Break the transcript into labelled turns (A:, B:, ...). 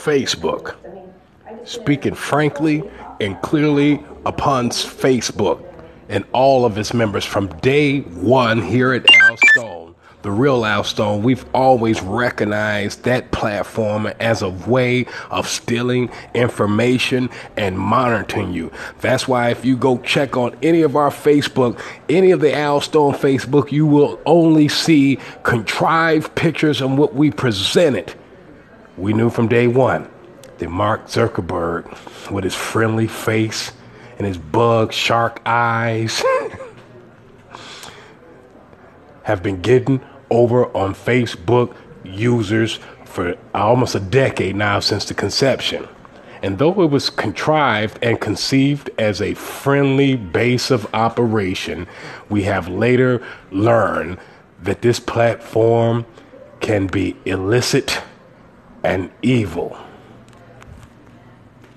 A: Facebook. Speaking frankly and clearly upon Facebook and all of its members from day one here at Al Stone, the real Al Stone, we've always recognized that platform as a way of stealing information and monitoring you. That's why if you go check on any of our Facebook, any of the Al Stone Facebook, you will only see contrived pictures and what we presented. We knew from day one that Mark Zuckerberg, with his friendly face and his bug shark eyes, have been getting over on Facebook users for almost a decade now since the conception. And though it was contrived and conceived as a friendly base of operation, we have later learned that this platform can be illicit and evil.